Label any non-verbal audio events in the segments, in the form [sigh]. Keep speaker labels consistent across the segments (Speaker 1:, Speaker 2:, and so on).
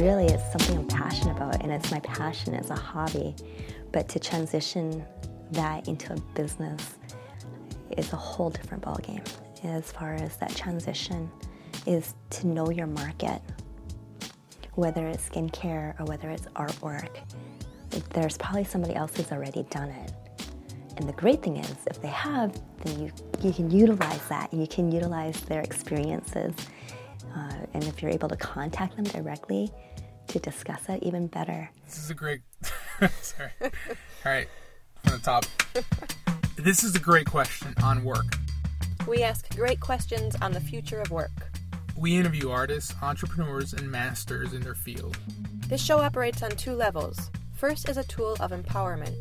Speaker 1: really it's something I'm passionate about and it's my passion, it's a hobby. But to transition that into a business is a whole different ballgame as far as that transition is to know your market, whether it's skincare or whether it's artwork. There's probably somebody else who's already done it. And the great thing is, if they have, then you, you can utilize that. You can utilize their experiences. And if you're able to contact them directly to discuss it, even better.
Speaker 2: This is a great. [laughs] Sorry. All right, from the top. [laughs] This is a great question on work.
Speaker 3: We ask great questions on the future of work.
Speaker 2: We interview artists, entrepreneurs, and masters in their field.
Speaker 3: This show operates on two levels. First, as a tool of empowerment.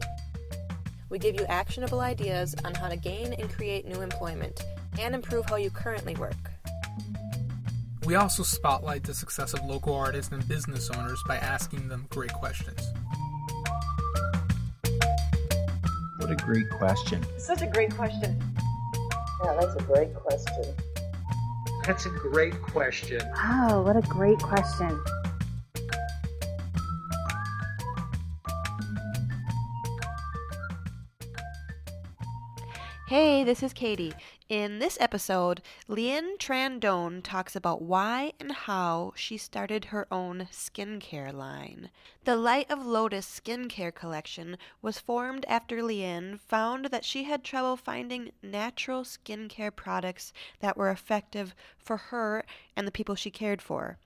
Speaker 3: We give you actionable ideas on how to gain and create new employment and improve how you currently work.
Speaker 2: We also spotlight the success of local artists and business owners by asking them great questions.
Speaker 4: What a great question.
Speaker 5: Such a great question.
Speaker 6: Yeah, that's a great question.
Speaker 7: That's a great question.
Speaker 8: Oh, what a great question.
Speaker 3: Hey, this is Katie. In this episode, Lian Tran Doan talks about why and how she started her own skincare line. The Light of Lotus skincare collection was formed after Lian found that she had trouble finding natural skincare products that were effective for her and the people she cared for.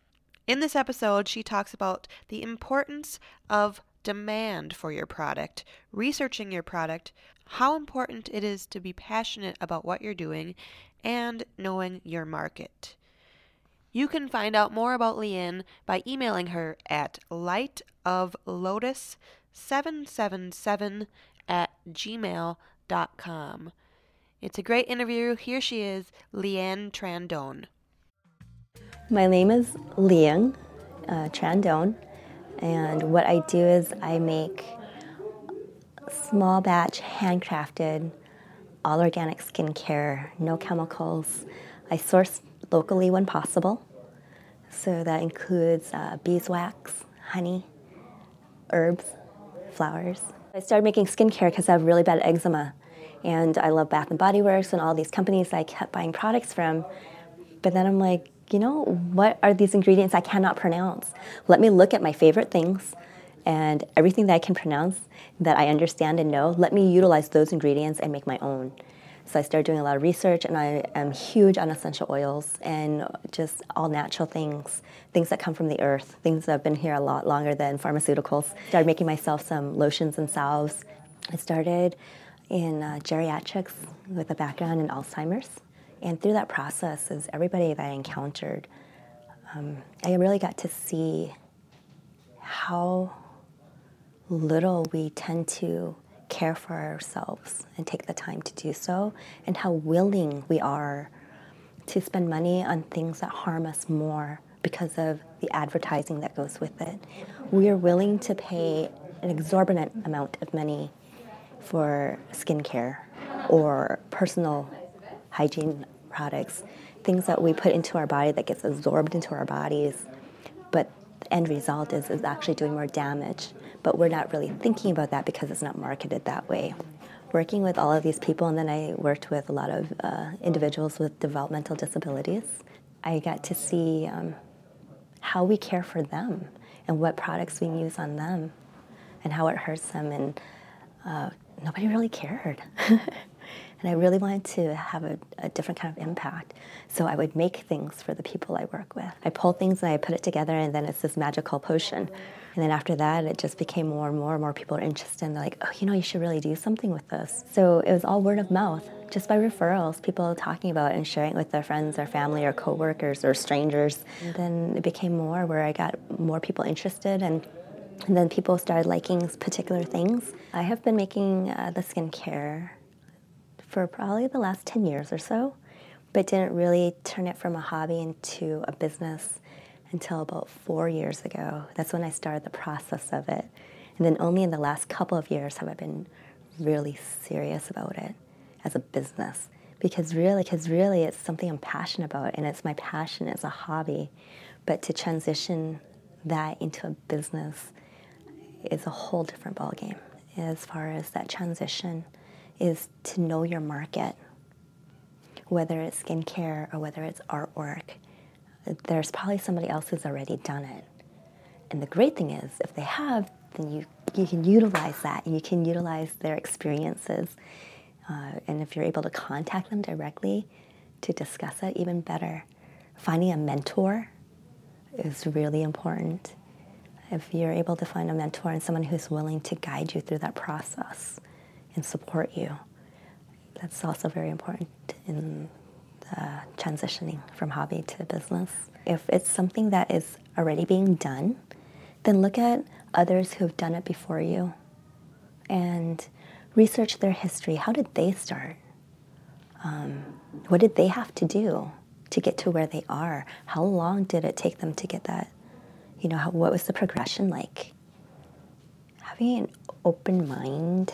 Speaker 3: In this episode, she talks about the importance of demand for your product, researching your product, how important it is to be passionate about what you're doing, and knowing your market. You can find out more about Lian by emailing her at lightoflotus777 at gmail.com. It's a great interview. Here she is, Lian Tran Doan.
Speaker 1: My name is Lian uh, Tran Doan, and what I do is I make small batch, handcrafted, all organic skincare, no chemicals. I source locally when possible. So that includes uh, beeswax, honey, herbs, flowers. I started making skincare because I have really bad eczema. And I love Bath and Body Works and all these companies I kept buying products from. But then I'm like, you know, what are these ingredients I cannot pronounce? Let me look at my favorite things and everything that I can pronounce that I understand and know, let me utilize those ingredients and make my own. So I started doing a lot of research, and I am huge on essential oils and just all natural things, things that come from the earth, things that have been here a lot longer than pharmaceuticals. Started making myself some lotions and salves. I started in uh, geriatrics with a background in Alzheimer's. And through that process, as everybody that I encountered, um, I really got to see how little we tend to care for ourselves and take the time to do so, and how willing we are to spend money on things that harm us more because of the advertising that goes with it. We are willing to pay an exorbitant amount of money for skincare or personal hygiene products, things that we put into our body that gets absorbed into our bodies, but the end result is, is actually doing more damage but we're not really thinking about that because it's not marketed that way. Working with all of these people, and then I worked with a lot of uh, individuals with developmental disabilities, I got to see um, how we care for them and what products we use on them and how it hurts them, and uh, nobody really cared. [laughs] and I really wanted to have a, a, different kind of impact. So I would make things for the people I work with. I pull things and I put it together, and then it's this magical potion. And then after that, it just became more and more and more people are interested. And they're like, oh, you know, you should really do something with this. So it was all word of mouth, just by referrals, people talking about and sharing it with their friends or family or coworkers or strangers. And then it became more where I got more people interested and and then people started liking particular things. I have been making uh, the skincare for probably the last 10 years or so, but didn't really turn it from a hobby into a business until about four years ago. That's when I started the process of it. And then only in the last couple of years have I been really serious about it as a business. Because really, because really it's something I'm passionate about and it's my passion, it's a hobby. But to transition that into a business is a whole different ballgame as far as that transition is to know your market, whether it's skincare or whether it's artwork. There's probably somebody else who's already done it. And the great thing is, if they have, then you, you can utilize that and you can utilize their experiences. Uh, and if you're able to contact them directly to discuss it, even better. Finding a mentor is really important. If you're able to find a mentor and someone who's willing to guide you through that process and support you, that's also very important in the transitioning from hobby to business. If it's something that is already being done, then look at others who have done it before you and research their history. How did they start? Um, what did they have to do to get to where they are? How long did it take them to get that? You know, how, what was the progression like? Having an open mind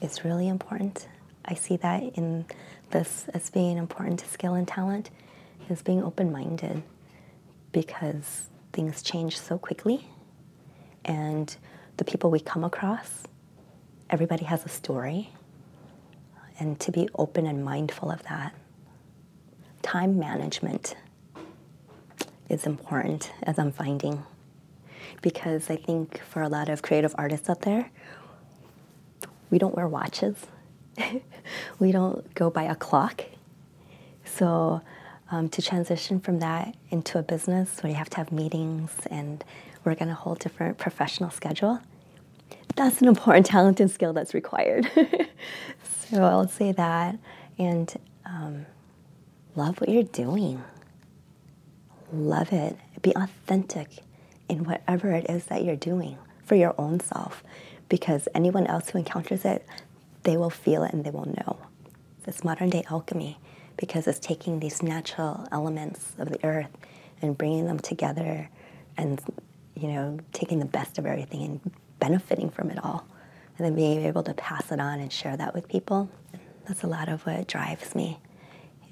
Speaker 1: is really important. I see that in this as being important to skill and talent, is being open minded because things change so quickly. And the people we come across, everybody has a story. And to be open and mindful of that. Time management is important, as I'm finding, because I think for a lot of creative artists out there, we don't wear watches, [laughs] we don't go by a clock. So, um, to transition from that into a business where you have to have meetings and work on a whole different professional schedule, that's an important talent and skill that's required. [laughs] so I'll say that. And um, love what you're doing. Love it. Be authentic in whatever it is that you're doing for your own self. Because anyone else who encounters it, they will feel it and they will know. It's modern day alchemy because it's taking these natural elements of the earth and bringing them together and you know taking the best of everything and benefiting from it all and then being able to pass it on and share that with people that's a lot of what drives me.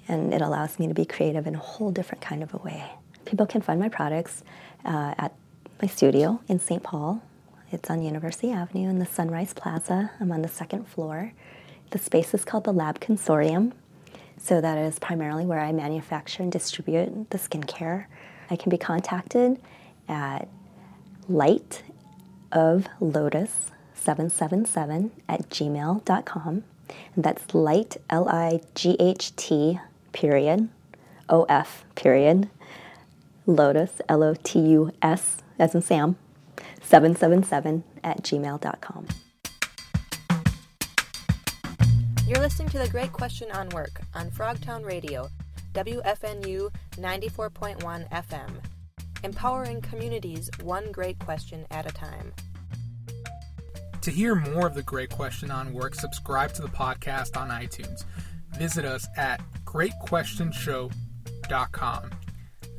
Speaker 1: And it allows me to be creative in a whole different kind of a way. People can find my products uh, at my studio in st paul it's on university avenue in the sunrise plaza i'm on the second floor the space is called the lab consortium so that is primarily where I manufacture and distribute the skincare. I can be contacted at light of lotus 777 at gmail.com. And that's light, L I G H T, period, O F, period, lotus, L O T U S, as in Sam, 777 at gmail.com.
Speaker 3: You're listening to The Great Question on Work on Frogtown Radio, WFNU 94.1 FM, empowering communities one great question at a time.
Speaker 2: To hear more of The Great Question on Work, subscribe to the podcast on iTunes. Visit us at greatquestionshow.com.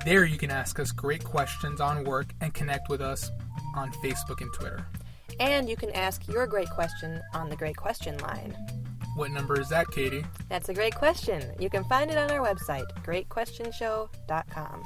Speaker 2: There you can ask us great questions on work and connect with us on Facebook and Twitter.
Speaker 3: And you can ask your great question on the Great Question line.
Speaker 2: What number is that, Katie?
Speaker 3: That's a great question. You can find it on our website, greatquestionshow.com.